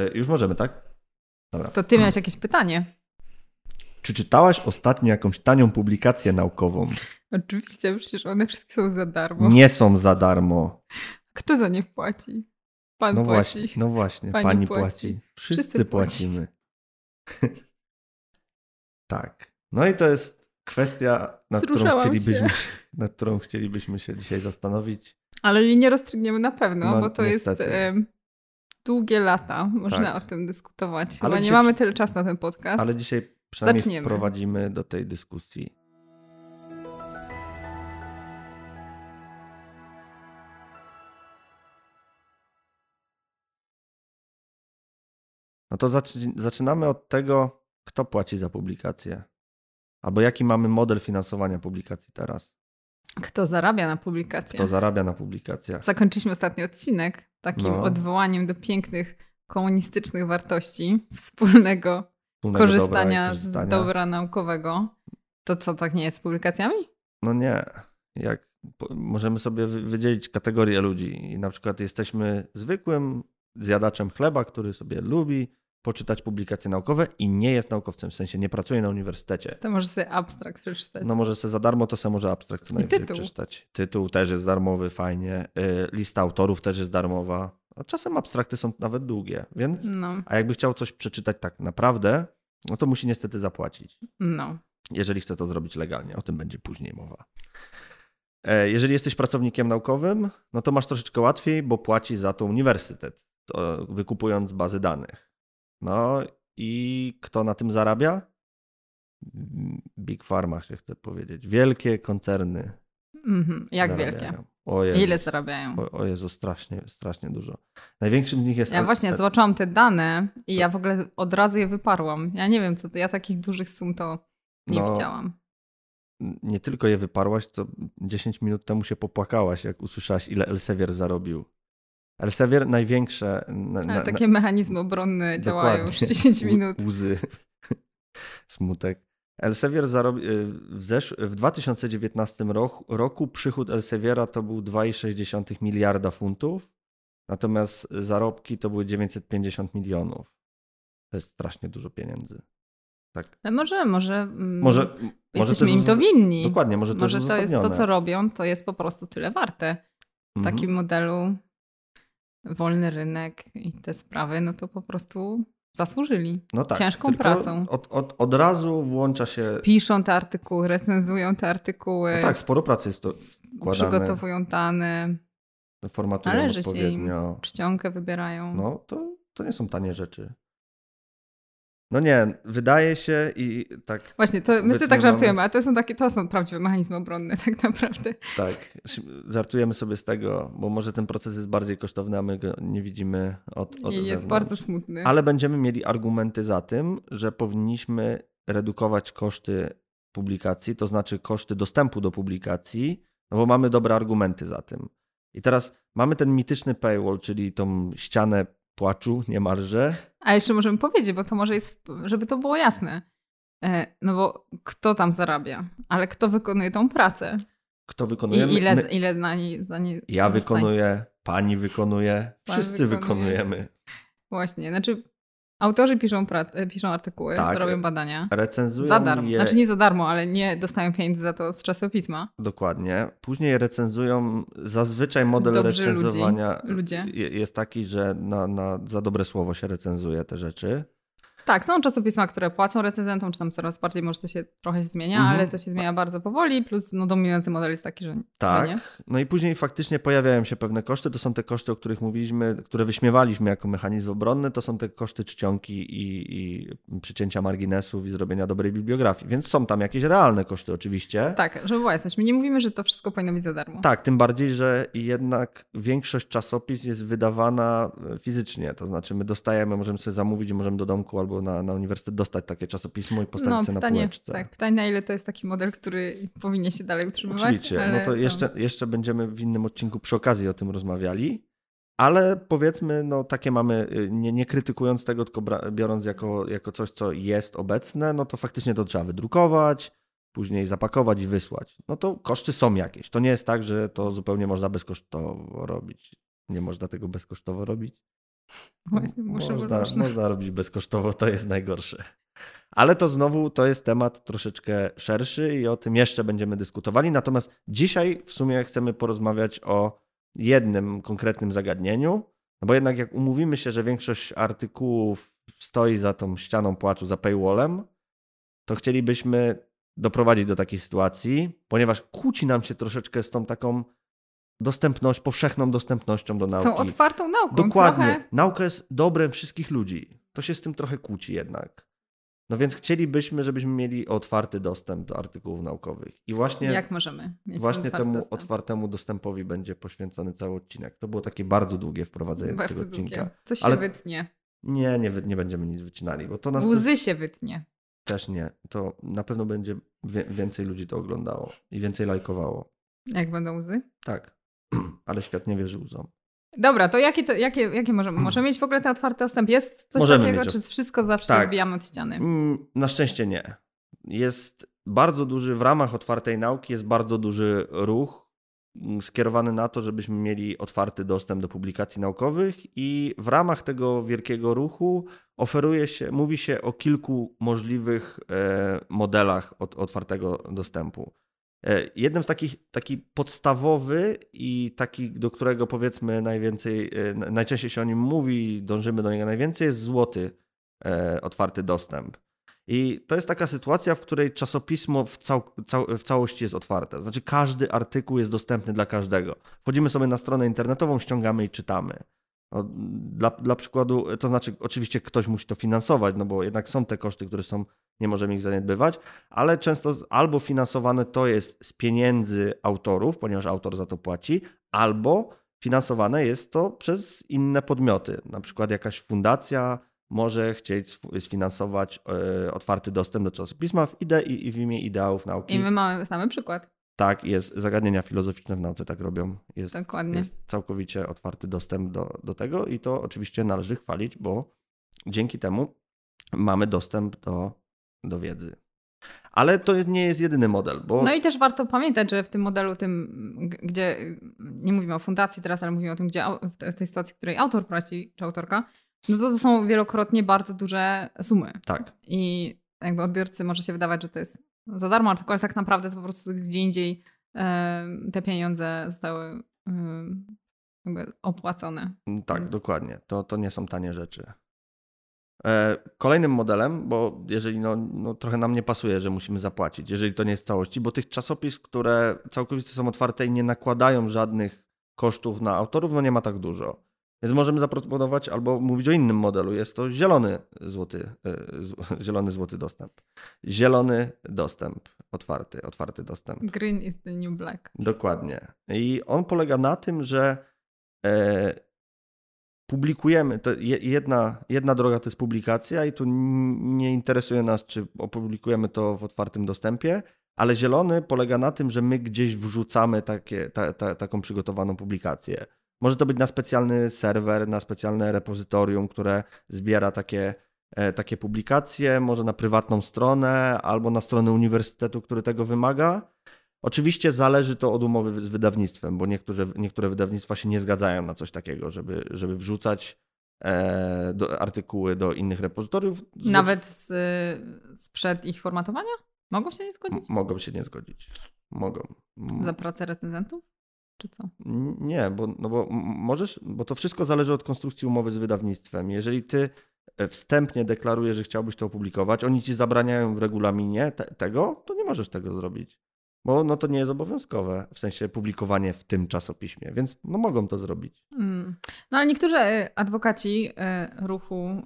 E, Już możemy, tak? Dobra. To ty miałeś jakieś pytanie? Czy czytałaś ostatnio jakąś tanią publikację naukową? Oczywiście, przecież one wszystkie są za darmo. Nie są za darmo. Kto za nie płaci? Pan No płaci. właśnie, no właśnie, pani, Pani płaci. płaci. Wszyscy, Wszyscy płacimy. tak. No i to jest kwestia, nad którą, chcielibyśmy, się. nad którą chcielibyśmy się dzisiaj zastanowić. Ale jej nie rozstrzygniemy na pewno, No, bo to niestety. jest długie lata. Można Tak. o tym dyskutować. Ale Chyba nie dzisiaj mamy tyle czasu na ten podcast. Ale dzisiaj przynajmniej Zaczniemy. wprowadzimy do tej dyskusji. No to zaczy- zaczynamy od tego, kto płaci za publikację. Albo jaki mamy model finansowania publikacji teraz. Kto zarabia na publikację? Kto zarabia na publikacjach. Zakończyliśmy ostatni odcinek takim No. odwołaniem do pięknych komunistycznych wartości wspólnego Wspólnego dobra i korzystania z korzystania. dobra naukowego. To co, tak nie jest z publikacjami? No nie. Jak możemy sobie wy- wydzielić kategorie ludzi i na przykład jesteśmy zwykłym zjadaczem chleba, który sobie lubi poczytać publikacje naukowe i nie jest naukowcem, w sensie nie pracuje na uniwersytecie. To może sobie abstrakt przeczytać. No może sobie za darmo to sobie może abstrakt co najwyżej tytuł. przeczytać. Tytuł też jest darmowy, fajnie. Y, Lista autorów też jest darmowa. A czasem abstrakty są nawet długie, więc No, a jakby chciał coś przeczytać tak naprawdę, no to musi niestety zapłacić. no. jeżeli chce to zrobić legalnie. O tym będzie później mowa. E, Jeżeli jesteś pracownikiem naukowym, no to masz troszeczkę łatwiej, bo płaci za to uniwersytet, wykupując bazy danych. No i kto na tym zarabia? Big Pharma się chce powiedzieć. Wielkie koncerny. Mhm. Jak zarabiają. wielkie? O Jezus. Ile zarabiają? O, o Jezu, strasznie, strasznie dużo. Największym z nich jest... Ja właśnie zobaczyłam te dane i ja w ogóle od razu je wyparłam. Ja nie wiem, co to. Ja takich dużych sum to nie No, widziałam. Nie tylko je wyparłaś, to 10 minut temu się popłakałaś, jak usłyszałaś, ile Elsevier zarobił. Elsevier największe... Na, Ale na- takie mechanizmy obronne działają już Dokładnie. 10 Łu- minut. Łzy. Smutek. Elsevier zarobi, y, w, zesz, w 2019 roku, roku przychód Elseviera to był 2,6 miliarda funtów, natomiast zarobki to były 950 milionów. To jest strasznie dużo pieniędzy. Tak. Ale może, może, mm, Może, jesteśmy im to winni. Dokładnie, może to Może jest to jest to, co robią, to jest po prostu tyle warte. W Mhm. takim modelu wolny rynek i te sprawy, no to po prostu zasłużyli. no tak, ciężką pracą. Od, od, od razu włącza się... Piszą te artykuły, recenzują te artykuły, No tak, sporo pracy jest to wkładane, przygotowują dane, formatują należy się im. odpowiednio. czcionkę wybierają. No to, to nie są tanie rzeczy. No nie, wydaje się i tak, Właśnie, to my sobie tak żartujemy, a to są takie, to są prawdziwe mechanizmy obronne tak naprawdę. tak, żartujemy sobie z tego, bo może ten proces jest bardziej kosztowny, a my go nie widzimy od, od I jest bardzo smutny. Ale będziemy mieli argumenty za tym, że powinniśmy redukować koszty publikacji, to znaczy koszty dostępu do publikacji, no bo mamy dobre argumenty za tym. I teraz mamy ten mityczny paywall, czyli tą ścianę płaczu niemalże. A jeszcze możemy powiedzieć, bo to może jest, żeby to było jasne. E, No bo kto tam zarabia, ale kto wykonuje tą pracę? Kto wykonuje? I ile, My- ile na nie, za Ja dostaje? wykonuję, pani wykonuje, Pan wszyscy wykonuje. wykonujemy. Właśnie, znaczy autorzy piszą, e, piszą artykuły, Tak. robią badania. Recenzują Za darmo. je Znaczy nie za darmo, ale nie dostają pieniędzy za to z czasopisma. dokładnie. Później recenzują, zazwyczaj model Dobrzy recenzowania ludzi- ludzie. je- jest taki, że na, na, za dobre słowo się recenzuje te rzeczy. Tak, są czasopisma, które płacą recenzentom, czy tam coraz bardziej, może to się trochę się zmienia, Mhm. ale to się zmienia bardzo powoli, plus no, dominujący model jest taki, że Tak. nie. No i później faktycznie pojawiają się pewne koszty. To są te koszty, o których mówiliśmy, które wyśmiewaliśmy jako mechanizm obronny. To są te koszty czcionki i, i przycięcia marginesów i zrobienia dobrej bibliografii. Więc są tam jakieś realne koszty oczywiście. Tak, żeby była jasność. My nie mówimy, że to wszystko powinno być za darmo. Tak, tym bardziej, że jednak większość czasopis jest wydawana e, fizycznie. To znaczy, my dostajemy, możemy sobie zamówić, możemy do domku albo na, na uniwersytet dostać takie czasopismo i postawić No sobie na pytanie, półeczce. tak, pytanie na ile to jest taki model, który powinien się dalej utrzymywać. Oczywiście, ale no to jeszcze, jeszcze będziemy w innym odcinku przy okazji o tym rozmawiali. Ale powiedzmy, no takie mamy, y, nie, nie krytykując tego, tylko biorąc jako, jako coś, co jest obecne, no to faktycznie to trzeba wydrukować, później zapakować i wysłać. No to koszty są jakieś. To nie jest tak, że to zupełnie można bezkosztowo robić. Nie można tego bezkosztowo robić. Właśnie, muszę, można, muszę. można robić bezkosztowo, to jest najgorsze. Ale to znowu to jest temat troszeczkę szerszy i o tym jeszcze będziemy dyskutowali. Natomiast dzisiaj w sumie chcemy porozmawiać o jednym konkretnym zagadnieniu, no bo jednak jak umówimy się, że większość artykułów stoi za tą ścianą płaczu, za paywallem, to chcielibyśmy doprowadzić do takiej sytuacji, ponieważ kłóci nam się troszeczkę z tą taką dostępność, powszechną dostępnością do nauki. tą otwartą nauką. Dokładnie. Trochę... Nauka jest dobrem wszystkich ludzi. To się z tym trochę kłóci jednak. No więc chcielibyśmy, żebyśmy mieli otwarty dostęp do artykułów naukowych. I właśnie, Jak możemy mieć właśnie temu dostęp? otwartemu dostępowi będzie poświęcony cały odcinek. To było takie bardzo długie wprowadzenie Bardzo tego odcinka. długie. Coś się Ale- wytnie. Nie, nie, nie będziemy nic wycinali, bo to nas Łzy się wytnie. też nie. To na pewno będzie więcej ludzi to oglądało i więcej lajkowało. Jak będą łzy? Tak, ale świat nie wierzy łzom. Dobra, to jakie, to, jakie, jakie możemy? Możemy mieć w ogóle ten otwarty dostęp? Jest coś Możemy takiego, mieć czy wszystko zawsze Tak. odbijamy od ściany? Mm, Na szczęście nie. Jest bardzo duży, w ramach otwartej nauki jest bardzo duży ruch mm, skierowany na to, żebyśmy mieli otwarty dostęp do publikacji naukowych i w ramach tego wielkiego ruchu oferuje się, mówi się o kilku możliwych e, modelach od, otwartego dostępu. E, Jednym z takich, taki podstawowy i taki, do którego powiedzmy najwięcej, e, najczęściej się o nim mówi, dążymy do niego najwięcej, jest złoty e, otwarty dostęp. I to jest taka sytuacja, w której czasopismo w, cał, cał, w całości jest otwarte. Znaczy, każdy artykuł jest dostępny dla każdego. Wchodzimy sobie na stronę internetową, ściągamy i czytamy. No, dla, dla przykładu, to znaczy, oczywiście ktoś musi to finansować, no bo jednak są te koszty, które są, nie możemy ich zaniedbywać, ale często albo finansowane to jest z pieniędzy autorów, ponieważ autor za to płaci, albo finansowane jest to przez inne podmioty, na przykład jakaś fundacja może chcieć sfinansować e, otwarty dostęp do czasopisma w, ide- i w imię ideałów nauki. I my mamy samy przykład. Tak, jest zagadnienia filozoficzne w nauce tak robią. Jest, Dokładnie. jest całkowicie otwarty dostęp do, do tego i to oczywiście należy chwalić, bo dzięki temu mamy dostęp do, do wiedzy. Ale to jest, nie jest jedyny model, bo No i też warto pamiętać, że w tym modelu, tym, gdzie nie mówimy o fundacji teraz, ale mówimy o tym, gdzie w te- w tej sytuacji, w której autor płaci, czy autorka, no to to są wielokrotnie bardzo duże sumy. tak, I jakby odbiorcy może się wydawać, że to jest za darmo, tylko ale tak naprawdę to po prostu gdzie indziej te pieniądze zostały opłacone. tak, Więc- dokładnie. To, to nie są tanie rzeczy. E, Kolejnym modelem, bo jeżeli no, no, trochę nam nie pasuje, że musimy zapłacić, jeżeli to nie jest w całości, bo tych czasopism, które całkowicie są otwarte i nie nakładają żadnych kosztów na autorów, no nie ma tak dużo. Więc możemy zaproponować albo mówić o innym modelu. Jest to zielony złoty, e, zielony złoty dostęp. Zielony dostęp, otwarty, otwarty dostęp. Green is the new black. Dokładnie. I on polega na tym, że e, publikujemy. To je- jedna, jedna droga to jest publikacja, i tu nie interesuje nas, czy opublikujemy to w otwartym dostępie, ale zielony polega na tym, że my gdzieś wrzucamy takie, ta, ta, taką przygotowaną publikację. Może to być na specjalny serwer, na specjalne repozytorium, które zbiera takie, e, takie publikacje, może na prywatną stronę albo na stronę uniwersytetu, który tego wymaga. Oczywiście zależy to od umowy z wydawnictwem, bo niektóre, niektóre wydawnictwa się nie zgadzają na coś takiego, żeby, żeby wrzucać e, do, artykuły do innych repozytoriów. Nawet z, sprzed ich formatowania? Mogą się nie M- zgodzić? mogą się nie zgodzić. Mogą. M- Za pracę recenzentów? Czy co? Nie, bo, no bo możesz, bo to wszystko zależy od konstrukcji umowy z wydawnictwem. Jeżeli ty e, wstępnie deklarujesz, że chciałbyś to opublikować, oni ci zabraniają w regulaminie te, tego, to nie możesz tego zrobić. Bo no to nie jest obowiązkowe, w sensie publikowanie w tym czasopiśmie, więc no mogą to zrobić. Mm. No ale niektórzy e, adwokaci e, ruchu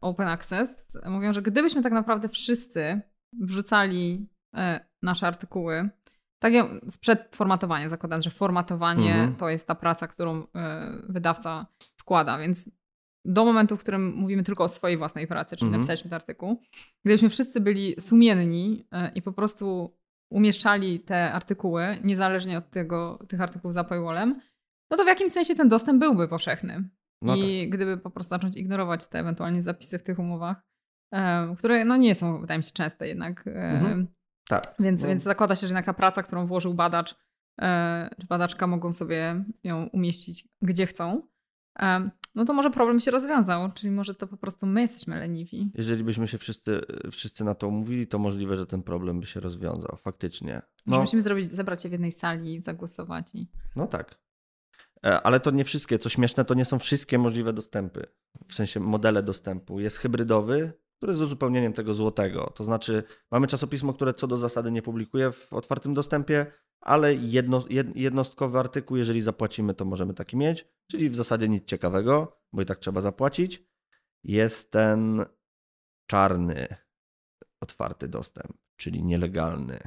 Open Access mówią, że gdybyśmy tak naprawdę wszyscy wrzucali nasze artykuły, tak jak sprzed formatowania, zakładając, że formatowanie Mhm. to jest ta praca, którą e, wydawca wkłada, więc do momentu, w którym mówimy tylko o swojej własnej pracy, czyli Mhm. napisaliśmy ten artykuł, gdybyśmy wszyscy byli sumienni e, i po prostu umieszczali te artykuły, niezależnie od tego, tych artykułów za paywallem, no to w jakimś sensie ten dostęp byłby powszechny. No I gdyby po prostu zacząć ignorować te ewentualnie zapisy w tych umowach, e, które no nie są, wydaje mi się, częste jednak. Mhm. Tak. Więc, No. więc zakłada się, że jednak ta praca, którą włożył badacz e, czy badaczka mogą sobie ją umieścić gdzie chcą. E, no to może problem się rozwiązał, czyli może to po prostu my jesteśmy leniwi. Jeżeli byśmy się wszyscy, wszyscy na to umówili, to możliwe, że ten problem by się rozwiązał, faktycznie. No. Musimy zrobić, zebrać się w jednej sali i zagłosować. I... No tak. E, ale to nie wszystkie, co śmieszne, to nie są wszystkie możliwe dostępy, w sensie modele dostępu. Jest hybrydowy, który jest uzupełnieniem tego złotego. To znaczy, mamy czasopismo, które co do zasady nie publikuje w otwartym dostępie, ale jedno, jednostkowy artykuł, jeżeli zapłacimy, to możemy taki mieć, czyli w zasadzie nic ciekawego, bo i tak trzeba zapłacić. Jest ten czarny otwarty dostęp, czyli nielegalny.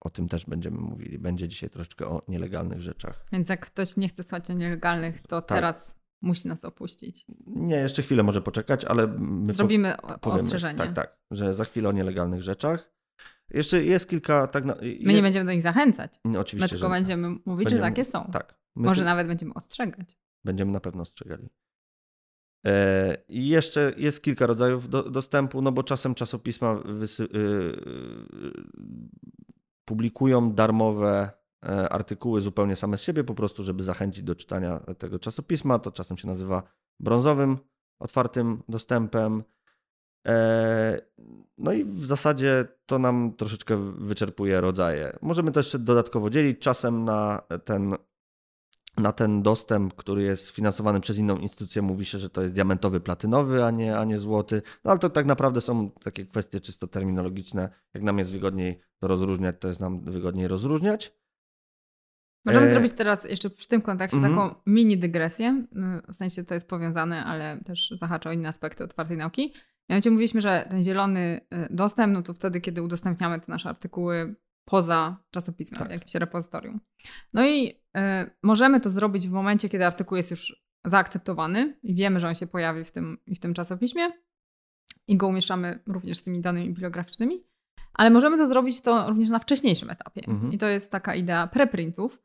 O tym też będziemy mówili. Będzie dzisiaj troszeczkę o nielegalnych rzeczach. Więc jak ktoś nie chce słuchać o nielegalnych, to tak. teraz musi nas opuścić. Nie, jeszcze chwilę może poczekać, ale my zrobimy po, powiemy, ostrzeżenie. Tak, tak, że za chwilę o nielegalnych rzeczach. Jeszcze jest kilka tak na, My nie będziemy do nich zachęcać. No, oczywiście. My tylko będziemy mówić, będziemy, że takie są. Tak. Może tu... nawet będziemy ostrzegać. Będziemy na pewno ostrzegali. E, I jeszcze jest kilka rodzajów do, dostępu, no bo czasem czasopisma wysy, yy, publikują darmowe artykuły zupełnie same z siebie, po prostu, żeby zachęcić do czytania tego czasopisma. To czasem się nazywa brązowym, otwartym dostępem. E, no i w zasadzie to nam troszeczkę wyczerpuje rodzaje. Możemy też dodatkowo dzielić czasem na ten, na ten dostęp, który jest finansowany przez inną instytucję. Mówi się, że to jest diamentowy, platynowy, a nie, a nie złoty. No ale to tak naprawdę są takie kwestie czysto terminologiczne. Jak nam jest wygodniej to rozróżniać, to jest nam wygodniej rozróżniać. Możemy e... zrobić teraz jeszcze w tym kontekście mm -hmm. taką mini dygresję. W sensie to jest powiązane, ale też zahacza o inne aspekty otwartej nauki. Mianowicie mówiliśmy, że ten zielony y, dostęp, no to wtedy, kiedy udostępniamy te nasze artykuły poza czasopismem, tak. w jakimś repozytorium. No i y, możemy to zrobić w momencie, kiedy artykuł jest już zaakceptowany i wiemy, że on się pojawi w tym, w tym czasopiśmie i go umieszczamy również z tymi danymi bibliograficznymi, ale możemy to zrobić to również na wcześniejszym etapie. Mhm. I to jest taka idea preprintów,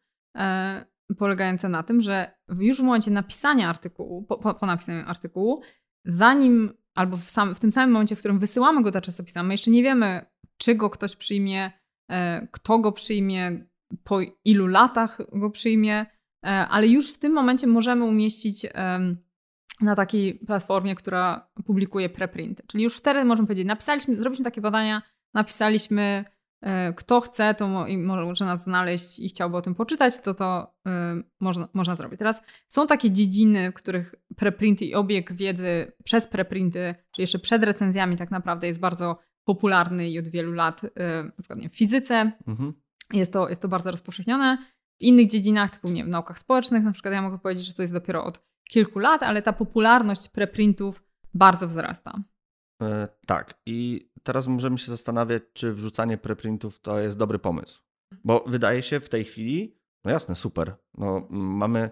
polegająca na tym, że już w momencie napisania artykułu, po, po, napisaniu artykułu, zanim albo w, sam, w tym samym momencie, w którym wysyłamy go do czasopisma, my jeszcze nie wiemy, czy go ktoś przyjmie, e, kto go przyjmie, po ilu latach go przyjmie, e, ale już w tym momencie możemy umieścić na takiej platformie, która publikuje preprinty. Czyli już wtedy możemy powiedzieć, napisaliśmy, zrobiliśmy takie badania, napisaliśmy E, kto chce, to może nas znaleźć i chciałby o tym poczytać, to to e, można, można zrobić. Teraz są takie dziedziny, w których preprinty i obieg wiedzy przez preprinty, czy jeszcze przed recenzjami tak naprawdę jest bardzo popularny i od wielu lat, e, na przykład nie, w fizyce mhm. jest, to, jest to bardzo rozpowszechnione. W innych dziedzinach, typu nie, w naukach społecznych, na przykład ja mogę powiedzieć, że to jest dopiero od kilku lat, ale ta popularność preprintów bardzo wzrasta. E, tak. I teraz możemy się zastanawiać, czy wrzucanie preprintów to jest dobry pomysł. Bo wydaje się w tej chwili, no jasne, super. No, mamy.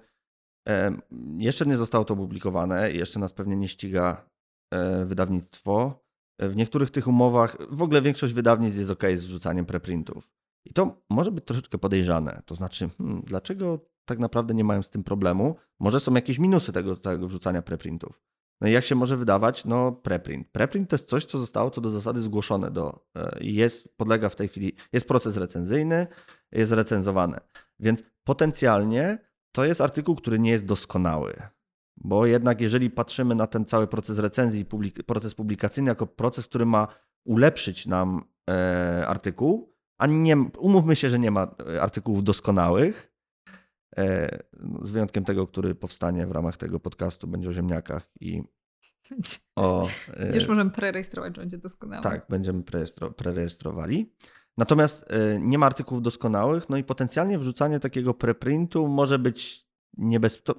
E, jeszcze nie zostało to opublikowane, jeszcze nas pewnie nie ściga e, wydawnictwo. W niektórych tych umowach, w ogóle większość wydawnictw jest ok z wrzucaniem preprintów. I to może być troszeczkę podejrzane. To znaczy, hmm, dlaczego tak naprawdę nie mają z tym problemu? Może są jakieś minusy tego, tego wrzucania preprintów. No i jak się może wydawać, no preprint. Preprint to jest coś, co zostało co do zasady zgłoszone do, e, jest, podlega w tej chwili, jest proces recenzyjny, jest recenzowane. Więc potencjalnie to jest artykuł, który nie jest doskonały. Bo jednak jeżeli patrzymy na ten cały proces recenzji, publik proces publikacyjny jako proces, który ma ulepszyć nam e, artykuł, a nie, umówmy się, że nie ma e, artykułów doskonałych, z wyjątkiem tego, który powstanie w ramach tego podcastu, będzie o ziemniakach i o... E, Już możemy prerejestrować, że będzie doskonały. Tak, będziemy prerejestrowali. Natomiast e, nie ma artykułów doskonałych, no i potencjalnie wrzucanie takiego preprintu może być niebezpieczne.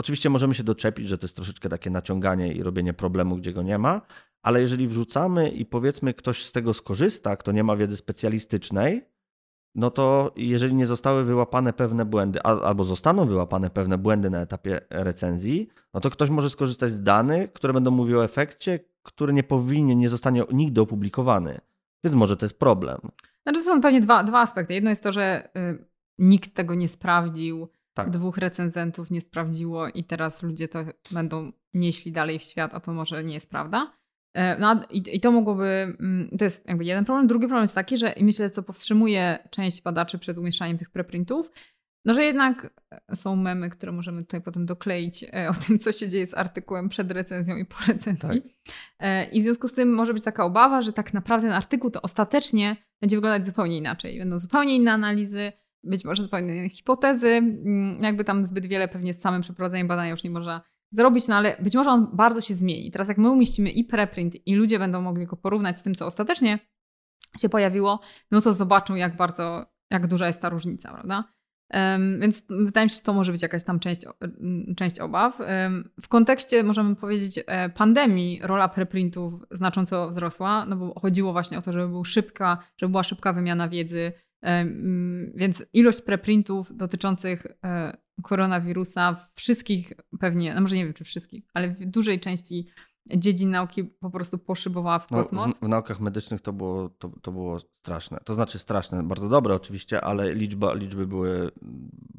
Oczywiście możemy się doczepić, że to jest troszeczkę takie naciąganie i robienie problemu, gdzie go nie ma, ale jeżeli wrzucamy i powiedzmy ktoś z tego skorzysta, kto nie ma wiedzy specjalistycznej, no to jeżeli nie zostały wyłapane pewne błędy, albo zostaną wyłapane pewne błędy na etapie recenzji, no to ktoś może skorzystać z danych, które będą mówiły o efekcie, który nie powinien, nie zostanie nigdy opublikowany. Więc może to jest problem. Znaczy, to są pewnie dwa, dwa aspekty. Jedno jest to, że y, nikt tego nie sprawdził, tak. dwóch recenzentów nie sprawdziło i teraz ludzie to będą nieśli dalej w świat, a to może nie jest prawda. E, no i, to mogłoby, mm, to jest jakby jeden problem. Drugi problem jest taki, że myślę, co powstrzymuje część badaczy przed umieszczaniem tych preprintów, No, że jednak są memy, które możemy tutaj potem dokleić e, o tym, co się dzieje z artykułem przed recenzją i po recenzji. Tak. E, I w związku z tym może być taka obawa, że tak naprawdę ten artykuł to ostatecznie będzie wyglądać zupełnie inaczej. Będą zupełnie inne analizy, być może zupełnie inne hipotezy. Mm, jakby tam zbyt wiele pewnie z samym przeprowadzeniem badania już nie można zrobić, no ale być może on bardzo się zmieni. Teraz jak my umieścimy i preprint i ludzie będą mogli go porównać z tym, co ostatecznie się pojawiło, no to zobaczą, jak bardzo, jak duża jest ta różnica, prawda? Um, więc wydaje mi się, że to może być jakaś tam część, część obaw. Um, w kontekście, możemy powiedzieć, e, pandemii rola preprintów znacząco wzrosła, no bo chodziło właśnie o to, żeby, był szybka, żeby była szybka wymiana wiedzy, więc ilość preprintów dotyczących e, koronawirusa wszystkich pewnie, no może nie wiem czy wszystkich, ale w dużej części dziedzin nauki po prostu poszybowała w kosmos. No, w, w, naukach medycznych to było, to, to było straszne. To znaczy straszne, bardzo dobre oczywiście, ale liczba, liczby były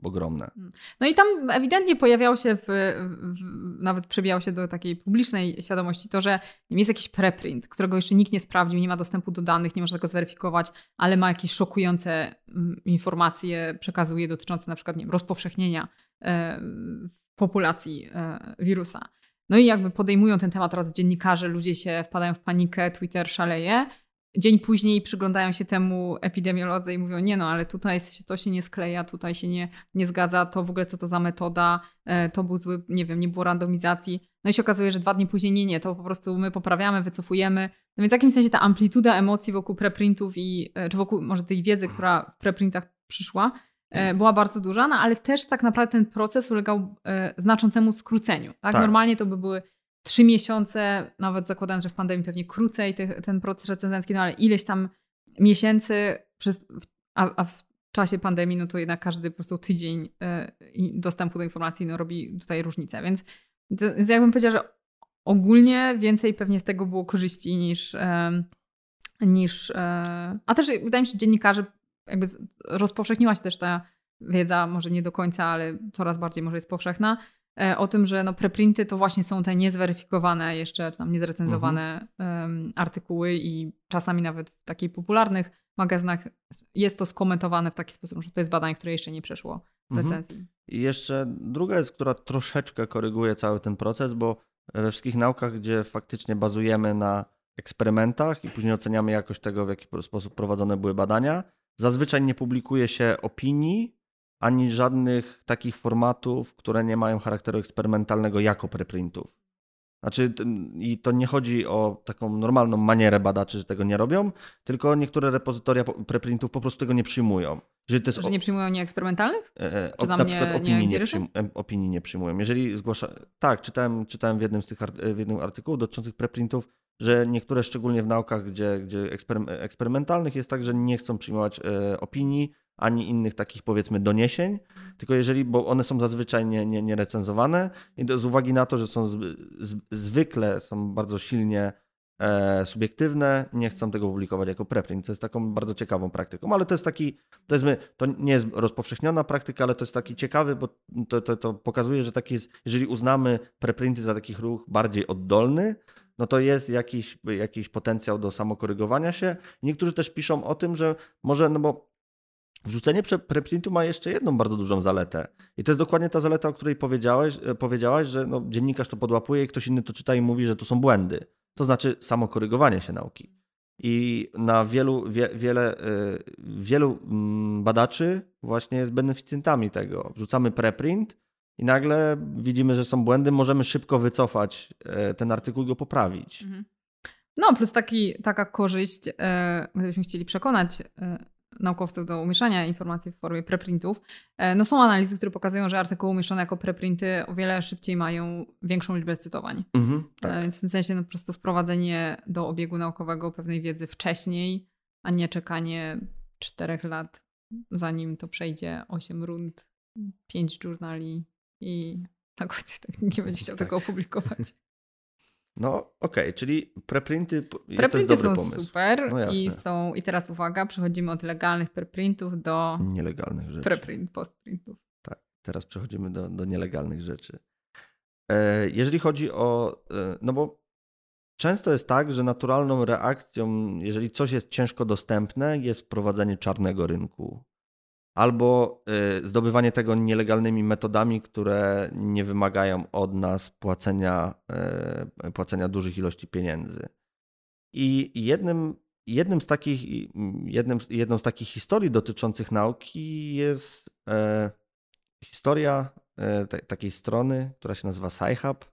ogromne. Mm. No i tam ewidentnie pojawiało się, w, w, nawet przebijało się do takiej publicznej świadomości to, że jest jakiś preprint, którego jeszcze nikt nie sprawdził, nie ma dostępu do danych, nie można tego zweryfikować, ale ma jakieś szokujące mm, informacje, przekazuje dotyczące na przykład nie wiem, rozpowszechnienia e, populacji e, wirusa. No i jakby podejmują ten temat teraz dziennikarze, ludzie się wpadają w panikę, Twitter szaleje. Dzień później przyglądają się temu epidemiolodzy i mówią, nie no, ale tutaj to się nie skleja, tutaj się nie, nie zgadza, to w ogóle co to za metoda, e, to był zły, nie wiem, nie było randomizacji. No i się okazuje, że dwa dni później nie, nie, to po prostu my poprawiamy, wycofujemy. No więc w jakimś sensie ta amplituda emocji wokół preprintów i, e, czy wokół może tej wiedzy, która w preprintach przyszła, była bardzo duża, no ale też tak naprawdę ten proces ulegał e, znaczącemu skróceniu. Tak? tak. Normalnie to by były trzy miesiące, nawet zakładając, że w pandemii pewnie krócej te, ten proces recenzencki, no ale ileś tam miesięcy, przez, a, a, w czasie pandemii, no to jednak każdy po prostu tydzień e, dostępu do informacji no, robi tutaj różnicę. Więc, więc jakbym powiedziała, że ogólnie więcej pewnie z tego było korzyści niż. niż a też wydaje mi się, że dziennikarze jakby rozpowszechniła się też ta wiedza, może nie do końca, ale coraz bardziej może jest powszechna, e, o tym, że no preprinty to właśnie są te niezweryfikowane jeszcze, czy tam niezrecenzowane mhm. artykuły i czasami nawet w takich popularnych magazynach jest to skomentowane w taki sposób, że to jest badanie, które jeszcze nie przeszło mhm. recenzji. Mhm. I jeszcze druga jest, która troszeczkę koryguje cały ten proces, bo we wszystkich naukach, gdzie faktycznie bazujemy na eksperymentach i później oceniamy jakość tego, w jaki sposób prowadzone były badania, Zazwyczaj nie publikuje się opinii ani żadnych takich formatów, które nie mają charakteru eksperymentalnego jako preprintów. Znaczy, i to nie chodzi o taką normalną manierę badaczy, że tego nie robią, tylko niektóre repozytoria preprintów po prostu tego nie przyjmują. Że, to jest że nie przyjmują nieeksperymentalnych? E, e Czy na nie, przykład opinii nie, nie, przyjm opinii nie przyjmują. Jeżeli zgłasza... Tak, czytałem, czytałem w jednym z tych w jednym artykułu dotyczących preprintów, że niektóre, szczególnie w naukach, gdzie, gdzie eksperymentalnych, jest tak, że nie chcą przyjmować e, opinii ani innych takich powiedzmy doniesień, tylko jeżeli, bo one są zazwyczaj nie, nie, nie recenzowane i z uwagi na to, że są z, z, zwykle są bardzo silnie e, subiektywne, nie chcą tego publikować jako preprint, co jest taką bardzo ciekawą praktyką, ale to jest taki, to, jest, to nie jest rozpowszechniona praktyka, ale to jest taki ciekawy, bo to, to, to pokazuje, że taki jest, jeżeli uznamy preprinty za takich ruch bardziej oddolny, no to jest jakiś, jakiś potencjał do samokorygowania się. Niektórzy też piszą o tym, że może, no bo wrzucenie preprintu ma jeszcze jedną bardzo dużą zaletę. I to jest dokładnie ta zaleta, o której powiedziałeś, e, powiedziałaś, że no, dziennikarz to podłapuje i ktoś inny to czyta i mówi, że to są błędy. To znaczy samokorygowanie się nauki. I na wielu, wie, wiele, e, wielu mm, badaczy właśnie jest beneficjentami tego. Wrzucamy preprint, i nagle widzimy, że są błędy, możemy szybko wycofać e, ten artykuł i go poprawić. Mhm. No, plus taki, taka korzyść, e, gdybyśmy chcieli przekonać e, naukowców do umieszczania informacji w formie preprintów, no są analizy, które pokazują, że artykuły umieszczone jako preprinty o wiele szybciej mają większą liczbę cytowań. Mhm, tak. Więc w tym sensie no, po prostu wprowadzenie do obiegu naukowego pewnej wiedzy wcześniej, a nie czekanie czterech lat, zanim to przejdzie 8 rund, 5 journali i na końcu tak nie będzie chciał tak. tego opublikować. No okej, okay, czyli preprinty, preprinty są pomysł. super no i są i teraz uwaga, przechodzimy od legalnych preprintów do nielegalnych rzeczy. Preprint, postprintów. Tak, teraz przechodzimy do, do nielegalnych rzeczy. E, jeżeli chodzi o, e, no bo często jest tak, że naturalną reakcją, jeżeli coś jest ciężko dostępne, jest wprowadzenie czarnego rynku albo y, zdobywanie tego nielegalnymi metodami, które nie wymagają od nas płacenia, y, płacenia dużych ilości pieniędzy. I jednym, jednym z takich, jednym, jedną z takich historii dotyczących nauki jest e, historia takiej strony, która się nazywa SciHub.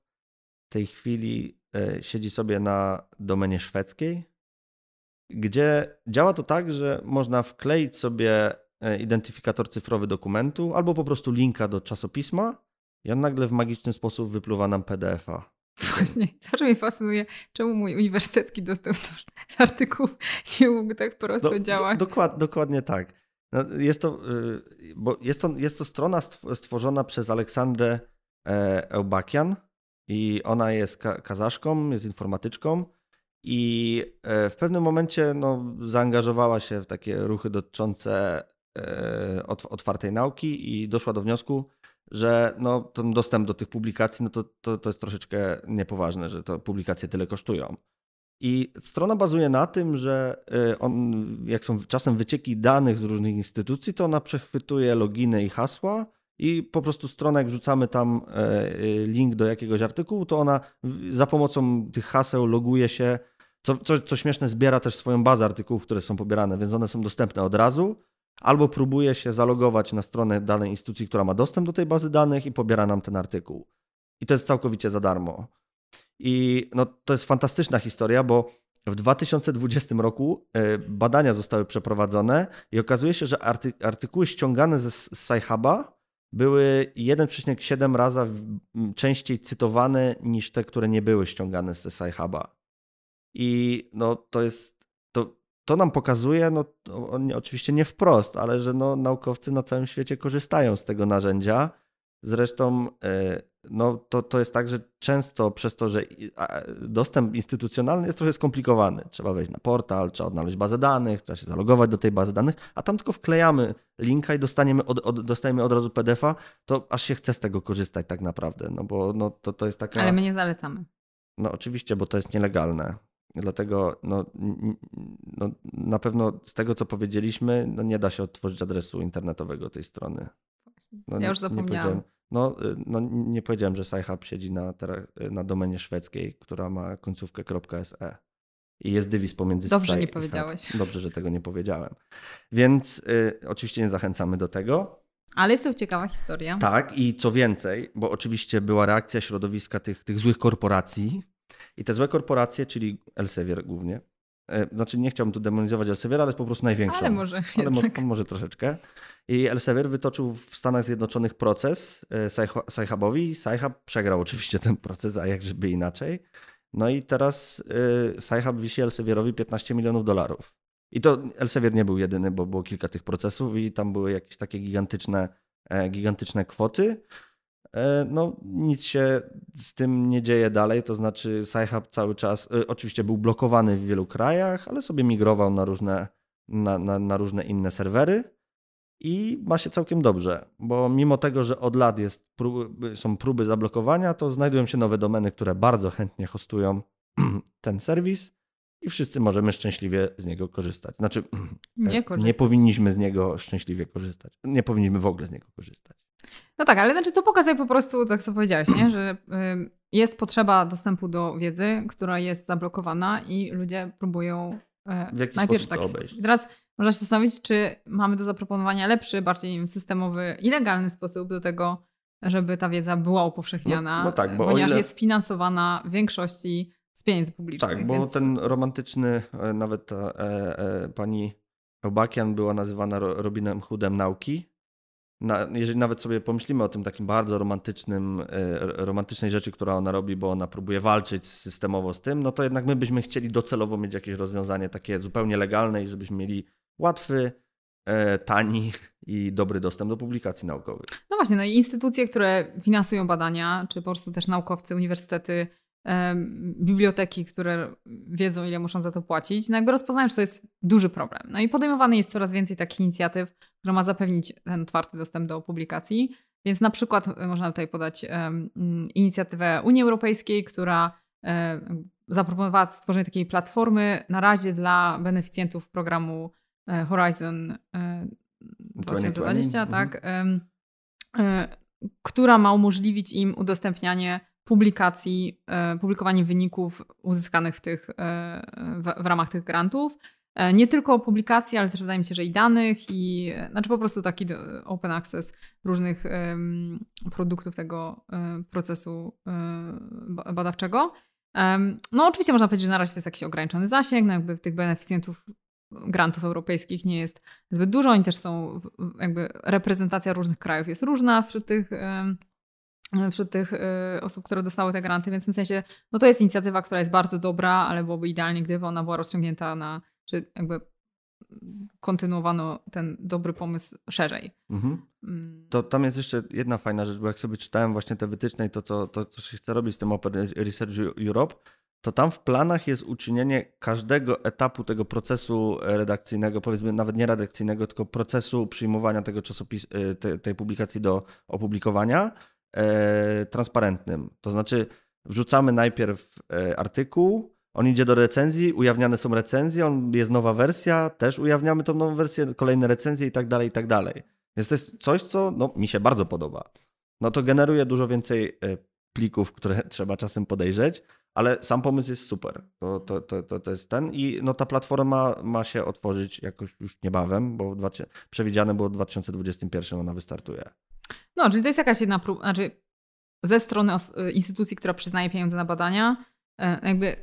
W tej chwili siedzi sobie na domenie szwedzkiej, gdzie działa to tak, że można wkleić sobie identyfikator cyfrowy dokumentu albo po prostu linka do czasopisma i on nagle w magiczny sposób wypluwa nam PDF-a. Właśnie, zawsze mnie fascynuje, czemu mój uniwersytecki dostęp do artykułów nie mógł tak prosto do, działać. Do, dokład, dokładnie tak. No, jest to, y, bo jest to, jest to strona stworzona przez Aleksandrę e, Eubakian i ona jest kazaszką, jest informatyczką i e, w pewnym momencie no, zaangażowała się w takie ruchy dotyczące E, otwartej nauki i doszła do wniosku, że no, ten dostęp do tych publikacji no to, to, to jest troszeczkę niepoważne, że to publikacje tyle kosztują. I strona bazuje na tym, że e, on, jak są czasem wycieki danych z różnych instytucji, to ona przechwytuje loginy i hasła i po prostu strona, jak wrzucamy tam e, link do jakiegoś artykułu, to ona za pomocą tych haseł loguje się. Co, co, co śmieszne, zbiera też swoją bazę artykułów, które są pobierane, więc one są dostępne od razu albo próbuje się zalogować na stronę danej instytucji, która ma dostęp do tej bazy danych i pobiera nam ten artykuł. I to jest całkowicie za darmo. I no, to jest fantastyczna historia, bo w 2020 roku e, badania zostały przeprowadzone i okazuje się, że arty artykuły ściągane ze SciHuba były 1,7 razy częściej cytowane niż te, które nie były ściągane ze SciHuba. I no, to jest to nam pokazuje, no oczywiście nie wprost, ale że no, naukowcy na całym świecie korzystają z tego narzędzia. Zresztą e, no, to, to jest tak, że często przez to, że dostęp instytucjonalny jest trochę skomplikowany. Trzeba wejść na portal, trzeba odnaleźć bazę danych, trzeba się zalogować do tej bazy danych, a tam tylko wklejamy linka i dostaniemy od, od, dostajemy od razu PDF-a, to aż się chce z tego korzystać tak naprawdę, no bo no, to, to jest taka... Ale my nie zalecamy. No oczywiście, bo to jest nielegalne. Dlatego no, no, na pewno z tego, co powiedzieliśmy, no, nie da się odtworzyć adresu internetowego tej strony. No, ja już zapomniałam. Nie no, y, no, nie powiedziałem, że SciHub siedzi na, na domenie szwedzkiej, która ma końcówkę .se. I jest dywis pomiędzy... Dobrze nie powiedziałeś. Dobrze, że tego nie powiedziałem. Więc y, oczywiście nie zachęcamy do tego. Ale jest to ciekawa historia. Tak, i co więcej, bo oczywiście była reakcja środowiska tych, tych złych korporacji, i te złe korporacje, czyli Elsevier głównie, e, znaczy nie chciałbym tu demonizować Elsevier, ale jest po prostu największą. Ale może ale mo może troszeczkę. I Elsevier wytoczył w Stanach Zjednoczonych proces e, Sci-Hubowi. Sci-Hub przegrał oczywiście ten proces, a jak żeby inaczej. No i teraz e, Sci-Hub wisi Elsevierowi 15 milionów dolarów. I to Elsevier nie był jedyny, bo było kilka tych procesów i tam były jakieś takie gigantyczne, gigantyczne kwoty. E, no, nic się z tym nie dzieje dalej, to znaczy Sci-Hub cały czas, e, oczywiście był blokowany w wielu krajach, ale sobie migrował na różne, na, na, na różne inne serwery i ma się całkiem dobrze, bo mimo tego, że od lat jest próby, są próby zablokowania, to znajdują się nowe domeny, które bardzo chętnie hostują ten serwis i wszyscy możemy szczęśliwie z niego korzystać. Znaczy, nie, nie powinniśmy z niego szczęśliwie korzystać. Nie powinniśmy w ogóle z niego korzystać. No tak, ale znaczy to pokazuje po prostu, tak co powiedziałeś, nie? że jest potrzeba dostępu do wiedzy, która jest zablokowana i ludzie próbują e, w najpierw taki sposób. I teraz można się zastanowić, czy mamy do zaproponowania lepszy, bardziej systemowy i legalny sposób do tego, żeby ta wiedza była upowszechniana, no, no tak, ponieważ ile... jest finansowana w większości z pieniędzy publicznych. Tak, bo więc... ten romantyczny, e, nawet ta, e, e, pani Obakian była nazywana Robinem Hoodem nauki, na, jeżeli nawet sobie pomyślimy o tym takim bardzo romantycznym, e, romantycznej rzeczy, która ona robi, bo ona próbuje walczyć systemowo z tym, no to jednak my byśmy chcieli docelowo mieć jakieś rozwiązanie takie zupełnie legalne i żebyśmy mieli łatwy, e, tani i dobry dostęp do publikacji naukowych. No właśnie, no i instytucje, które finansują badania, czy po prostu też naukowcy, uniwersytety, biblioteki, które wiedzą, ile muszą za to płacić, no jakby rozpoznają, że to jest duży problem. No i podejmowane jest coraz więcej takich inicjatyw, które ma zapewnić ten otwarty dostęp do publikacji. Więc na przykład e, można tutaj podać inicjatywę Unii Europejskiej, która um, zaproponowała stworzenie takiej platformy na razie dla beneficjentów programu e, Horizon 2020, tak, mhm. która ma umożliwić im udostępnianie publikacji, publikowanie wyników uzyskanych w, tych, w, w ramach tych grantów. E, nie tylko publikacji, ale też wydaje mi się, że i danych, i znaczy po prostu taki open access różnych produktów tego procesu badawczego. no oczywiście można powiedzieć, że na razie to jest jakiś ograniczony zasięg, no jakby tych beneficjentów grantów europejskich nie jest zbyt dużo, oni też są, jakby reprezentacja różnych krajów jest różna wśród tych wśród tych osób, które dostały te granty, więc w tym sensie, no to jest inicjatywa, która jest bardzo dobra, ale byłoby idealnie, gdyby ona była rozciągnięta na że jakby kontynuowano ten dobry pomysł szerzej. Mhm. Mm. To tam jest jeszcze jedna fajna rzecz, bo jak sobie czytałem właśnie te wytyczne i to, co, to, co się chce robić z tym Open Research Europe, to tam w planach jest uczynienie każdego etapu tego procesu redakcyjnego, powiedzmy nawet nie redakcyjnego, tylko procesu przyjmowania tego czasopisu, e, te, tej publikacji do opublikowania e, transparentnym. To znaczy wrzucamy najpierw e, artykuł, on idzie do recenzji, ujawniane są recenzje, on jest nowa wersja, też ujawniamy tą nową wersję, kolejne recenzje i tak dalej, i tak dalej. Więc to jest coś, co no, mi się bardzo podoba. No to generuje dużo więcej e, plików, które trzeba czasem podejrzeć, ale sam pomysł jest super. To, to, to, to, jest ten i no, ta platforma ma się otworzyć jakoś już niebawem, bo w przewidziane było w 2021 ona wystartuje. No, czyli to jest jakaś jedna próba, znaczy ze strony instytucji, która przyznaje pieniądze na badania, e, jakby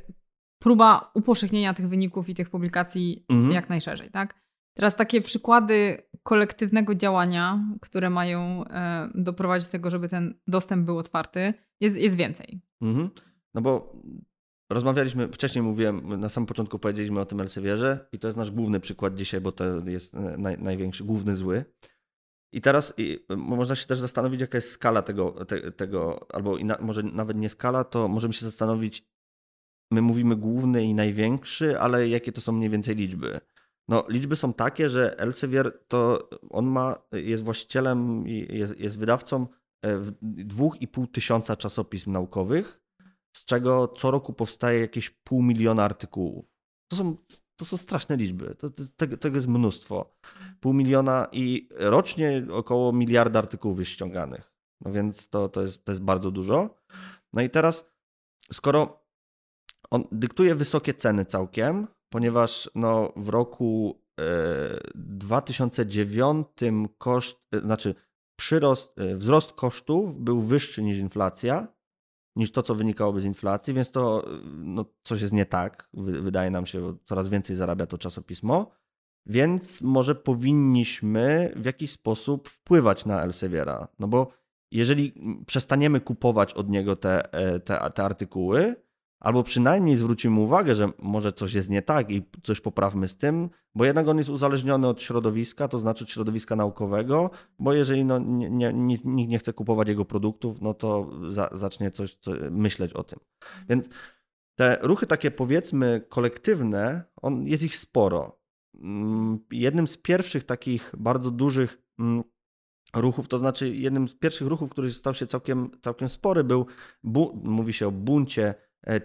próba upowszechnienia tych wyników i tych publikacji mhm. jak najszerzej, tak? Teraz takie przykłady kolektywnego działania, które mają e, doprowadzić do tego, żeby ten dostęp był otwarty, jest, jest więcej. Mhm. No bo rozmawialiśmy, wcześniej mówiłem, na samym początku powiedzieliśmy o tym Elsewierze i to jest nasz główny przykład dzisiaj, bo to jest e, naj, największy, główny zły. I teraz i, można się też zastanowić, jaka jest skala tego, te, tego albo może nawet nie skala, to możemy się zastanowić, my mówimy główny i największy, ale jakie to są mniej więcej liczby? No, liczby są takie, że Elsevier to on ma, jest właścicielem jest, jest wydawcą e, dwóch i pół tysiąca czasopism naukowych, z czego co roku powstaje jakieś pół miliona artykułów. To są, to są straszne liczby. To, to, tego, tego jest mnóstwo. Pół miliona i rocznie około miliarda artykułów jest ściąganych. No więc to, to, jest, to jest bardzo dużo. No i teraz, skoro on dyktuje wysokie ceny całkiem, ponieważ no, w roku 2009 e, koszt, e, znaczy przyrost, e, wzrost kosztów był wyższy niż inflacja, niż to, co wynikałoby z inflacji, więc to no, coś jest nie tak. Wydaje nam się, coraz więcej zarabia to czasopismo, więc może powinniśmy w jakiś sposób wpływać na Elseviera. No bo jeżeli przestaniemy kupować od niego te, te, te artykuły, albo przynajmniej zwrócimy uwagę, że może coś jest nie tak i coś poprawmy z tym, bo jednak on jest uzależniony od środowiska, to znaczy od środowiska naukowego, bo jeżeli no, nie, nie, nikt nie chce kupować jego produktów, no to za, zacznie coś, coś myśleć o tym. Więc te ruchy takie powiedzmy kolektywne, on, jest ich sporo. Mm, jednym z pierwszych takich bardzo dużych mm, ruchów, to znaczy jednym z pierwszych ruchów, który stał się całkiem, całkiem spory, był, bu, mówi się o buncie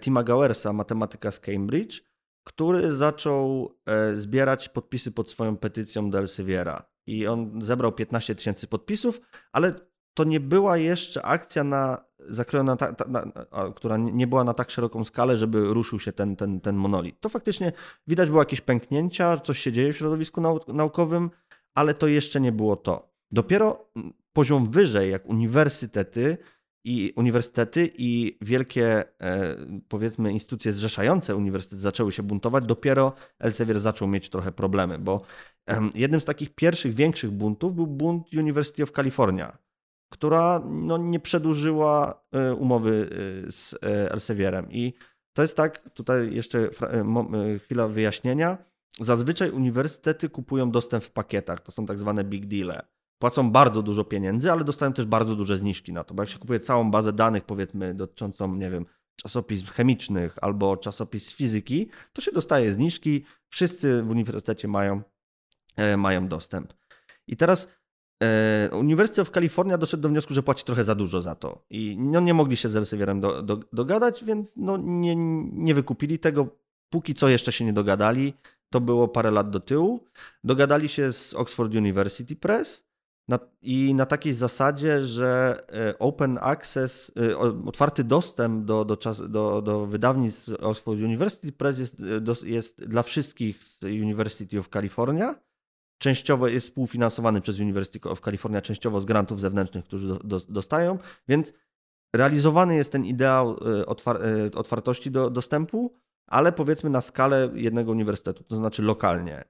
Tima Gowersa, matematyka z Cambridge, który zaczął e, zbierać podpisy pod swoją petycją do Elsieviera. I on zebrał 15 tysięcy podpisów, ale to nie była jeszcze akcja na, zakrojona, ta, ta, na, która nie była na tak szeroką skalę, żeby ruszył się ten, ten, ten monolit. To faktycznie widać było jakieś pęknięcia, coś się dzieje w środowisku naukowym, ale to jeszcze nie było to. Dopiero poziom wyżej, jak uniwersytety, i uniwersytety i wielkie, e, powiedzmy, instytucje zrzeszające uniwersytety zaczęły się buntować, dopiero Elsevier zaczął mieć trochę problemy, bo jednym z takich pierwszych, większych buntów był bunt University of California, która no, nie przedłużyła e, umowy e, z Elsevierem. I to jest tak, tutaj jeszcze chwila wyjaśnienia. Zazwyczaj uniwersytety kupują dostęp w pakietach, to są tak zwane big deale płacą bardzo dużo pieniędzy, ale dostają też bardzo duże zniżki na to, bo jak się kupuje całą bazę danych, powiedzmy, dotyczącą, nie wiem, czasopism chemicznych albo czasopism fizyki, to się dostaje zniżki, wszyscy w uniwersytecie mają, e, mają dostęp. I teraz e, Uniwersytet w Kalifornii doszedł do wniosku, że płaci trochę za dużo za to i no, nie mogli się z Elsevierem do, do, dogadać, więc no, nie, nie wykupili tego, póki co jeszcze się nie dogadali. to było parę lat do tyłu. Dogadali się z Oxford University Press na, i na takiej zasadzie, że e, open access, e, otwarty dostęp do, do, czas, do, do wydawnictw Oxford University Press jest, e, jest dla wszystkich z University of California. Częściowo jest współfinansowany przez University of California, częściowo z grantów zewnętrznych, którzy do, do, dostają, więc realizowany jest ten ideał otwar, otwartości do, dostępu, ale powiedzmy na skalę jednego uniwersytetu, to znaczy lokalnie.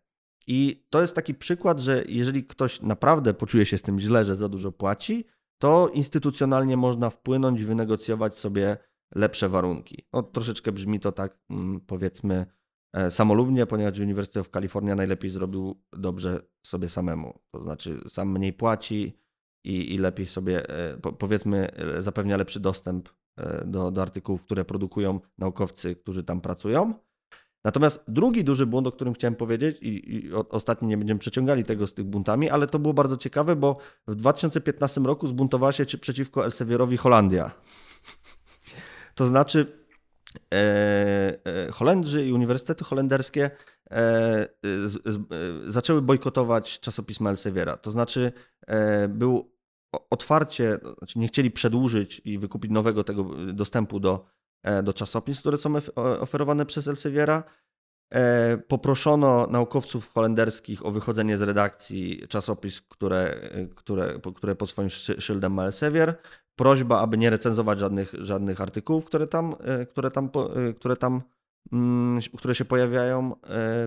I to jest taki przykład, że jeżeli ktoś naprawdę poczuje się z tym źle, że za dużo płaci, to instytucjonalnie można wpłynąć wynegocjować sobie lepsze warunki. No, troszeczkę brzmi to tak, mm, powiedzmy, e, samolubnie, ponieważ Uniwersytet w Kalifornii najlepiej zrobił dobrze sobie samemu. To znaczy, sam mniej płaci i, i lepiej sobie, e, powiedzmy, e, zapewnia lepszy dostęp do, do artykułów, które produkują naukowcy, którzy tam pracują. Natomiast drugi duży błąd, o którym chciałem powiedzieć, i, i ostatnio nie będziemy przeciągali tego z tych buntami, ale to było bardzo ciekawe, bo w 2015 roku zbuntowała się przeciwko Elsewierowi Holandia. To znaczy, e, e, Holendrzy i uniwersytety holenderskie e, z, z, e, zaczęły bojkotować czasopisma Elseviera. To znaczy, e, był otwarcie, znaczy nie chcieli przedłużyć i wykupić nowego tego dostępu do E, do czasopism, które są oferowane przez Elseviera. E, poproszono naukowców holenderskich o wychodzenie z redakcji czasopism, które, które, które pod swoim szyldem ma Elsevier. Prośba, aby nie recenzować żadnych, żadnych artykułów, które tam, e, które tam, które tam mm, które się pojawiają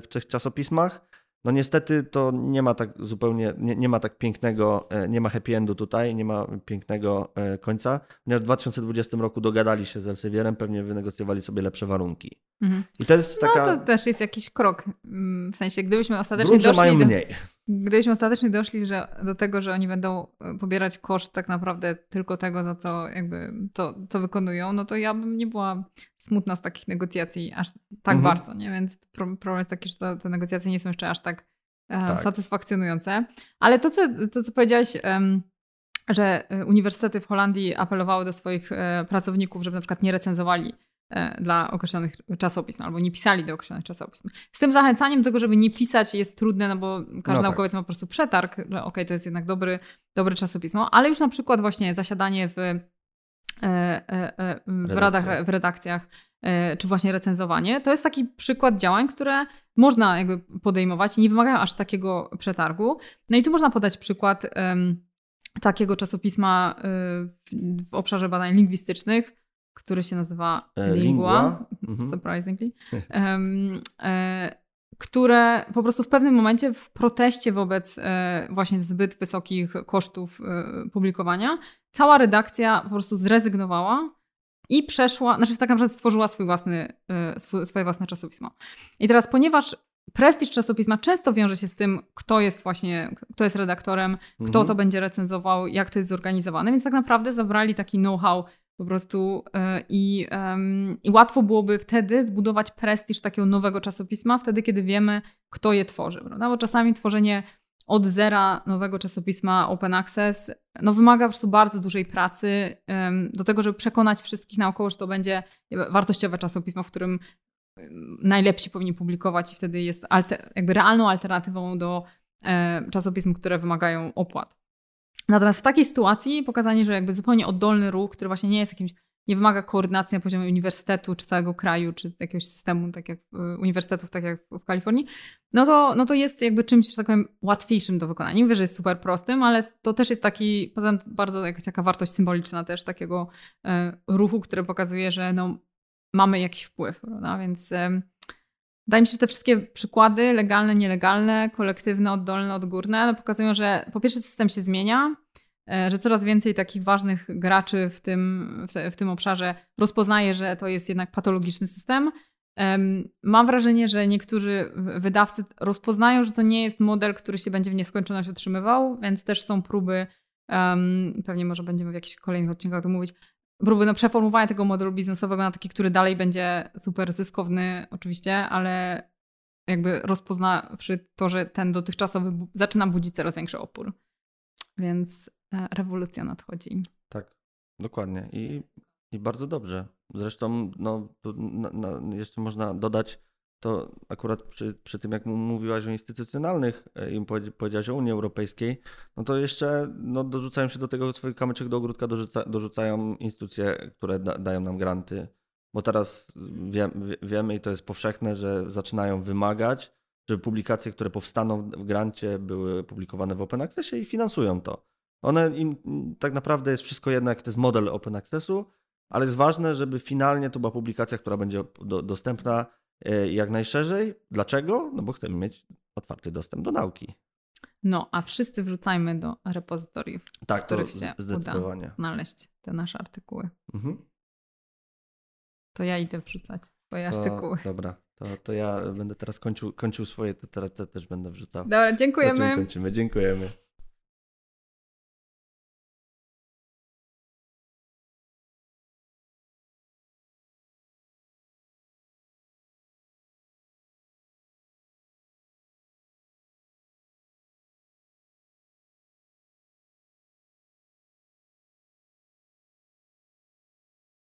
w tych czasopismach. No niestety to nie ma tak zupełnie, nie, nie, ma tak pięknego, e, nie ma happy endu tutaj, nie ma pięknego e, końca, ponieważ w 2020 roku dogadali się z Elsewierem, pewnie wynegocjowali sobie lepsze warunki. Mhm. I to jest taka... No to też jest jakiś krok, mm, w sensie gdybyśmy ostatecznie doszli... mają do... mniej. Gdybyśmy ostatecznie doszli że, do tego, że oni będą e, pobierać koszt tak naprawdę tylko tego, za co jakby to, to wykonują, no to ja bym nie była smutna z takich negocjacji aż tak mhm. bardzo, nie? Więc problem jest taki, że to, te negocjacje nie są jeszcze aż tak, e, tak. satysfakcjonujące. Ale to, co, to, co powiedziałeś, um, że e, uniwersytety w Holandii apelowały do swoich e, pracowników, żeby na przykład nie recenzowali dla określonych czasopism, albo nie pisali do określonych czasopism. Z tym zachęcaniem do tego, żeby nie pisać jest trudne, no bo każdy no tak. naukowiec ma po prostu przetarg, że okej, okay, to jest jednak dobry, dobry czasopismo, ale już na przykład właśnie zasiadanie w, e, e, w, radach, w redakcjach, czy właśnie recenzowanie, to jest taki przykład działań, które można jakby podejmować i nie wymagają aż takiego przetargu. No i tu można podać przykład um, takiego czasopisma w, w obszarze badań lingwistycznych, który się nazywa e, Lingua, Lingua. Mhm. surprisingly, um, e, które po prostu w pewnym momencie w proteście wobec e, właśnie zbyt wysokich kosztów e, publikowania, cała redakcja po prostu zrezygnowała i przeszła, znaczy tak naprawdę stworzyła swój własny, e, swój, swoje własne czasopismo. I teraz, ponieważ prestiż czasopisma często wiąże się z tym, kto jest właśnie, kto jest redaktorem, kto mhm. to będzie recenzował, jak to jest zorganizowane, więc tak naprawdę zabrali taki know-how po prostu e, i, i łatwo byłoby wtedy zbudować prestiż takiego nowego czasopisma, wtedy kiedy wiemy, kto je tworzy. Prawda? Bo czasami tworzenie od zera nowego czasopisma Open Access no, wymaga po prostu bardzo dużej pracy do tego, żeby przekonać wszystkich naokoło, że to będzie wartościowe czasopismo, w którym najlepsi powinni publikować i wtedy jest alter, jakby realną alternatywą do e, czasopism, które wymagają opłat. Natomiast w takiej sytuacji pokazanie, że jakby zupełnie oddolny ruch, który właśnie nie jest jakimś, nie wymaga koordynacji na poziomie uniwersytetu, czy całego kraju, czy jakiegoś systemu, tak jak uniwersytetów, tak jak w Kalifornii, no to, no to jest jakby czymś, że tak powiem, łatwiejszym do wykonania. Nie mówię, że jest super prostym, ale to też jest taki, bardzo jakaś taka wartość symboliczna też takiego e, ruchu, który pokazuje, że no, mamy jakiś wpływ, prawda? Więc Wydaje mi się, że te wszystkie przykłady, legalne, nielegalne, kolektywne, oddolne, odgórne, no pokazują, że po pierwsze system się zmienia, e, że coraz więcej takich ważnych graczy w tym, w, w tym obszarze rozpoznaje, że to jest jednak patologiczny system. Mam wrażenie, że niektórzy wydawcy rozpoznają, że to nie jest model, który się będzie w nieskończoność utrzymywał, więc też są próby, um, pewnie może będziemy w jakichś kolejnych odcinkach o tym mówić, próby no, przeformułowania tego modelu biznesowego na taki, który dalej będzie super zyskowny oczywiście, ale jakby rozpoznawszy to, że ten dotychczasowy zaczyna budzić coraz większy opór. Więc e, rewolucja nadchodzi. Tak, dokładnie. I, i bardzo dobrze. Zresztą no, jeszcze można dodać to akurat przy, przy tym, jak mówiłaś o instytucjonalnych e, i powiedziałaś o Unii Europejskiej, no to jeszcze no, dorzucają się do tego swoich kamyczek do ogródka, dorzuca, dorzucają instytucje, które da, dają nam granty. Bo teraz wie, wiemy i to jest powszechne, że zaczynają wymagać, żeby publikacje, które powstaną w grancie, były publikowane w Open Accessie i finansują to. One im tak naprawdę jest wszystko jedno, jak to jest model Open Accessu, ale jest ważne, żeby finalnie to była publikacja, która będzie do, dostępna jak najszerzej. Dlaczego? No bo chcemy mieć otwarty dostęp do nauki. No, a wszyscy wrzucajmy do repozytoriów, tak, w których się uda znaleźć te nasze artykuły. Mhm. To ja idę wrzucać swoje to, artykuły. Dobra, to, to ja będę teraz kończył, kończył swoje, te, te, te też będę wrzucał. Dobra, dziękujemy. Kończymy, dziękujemy.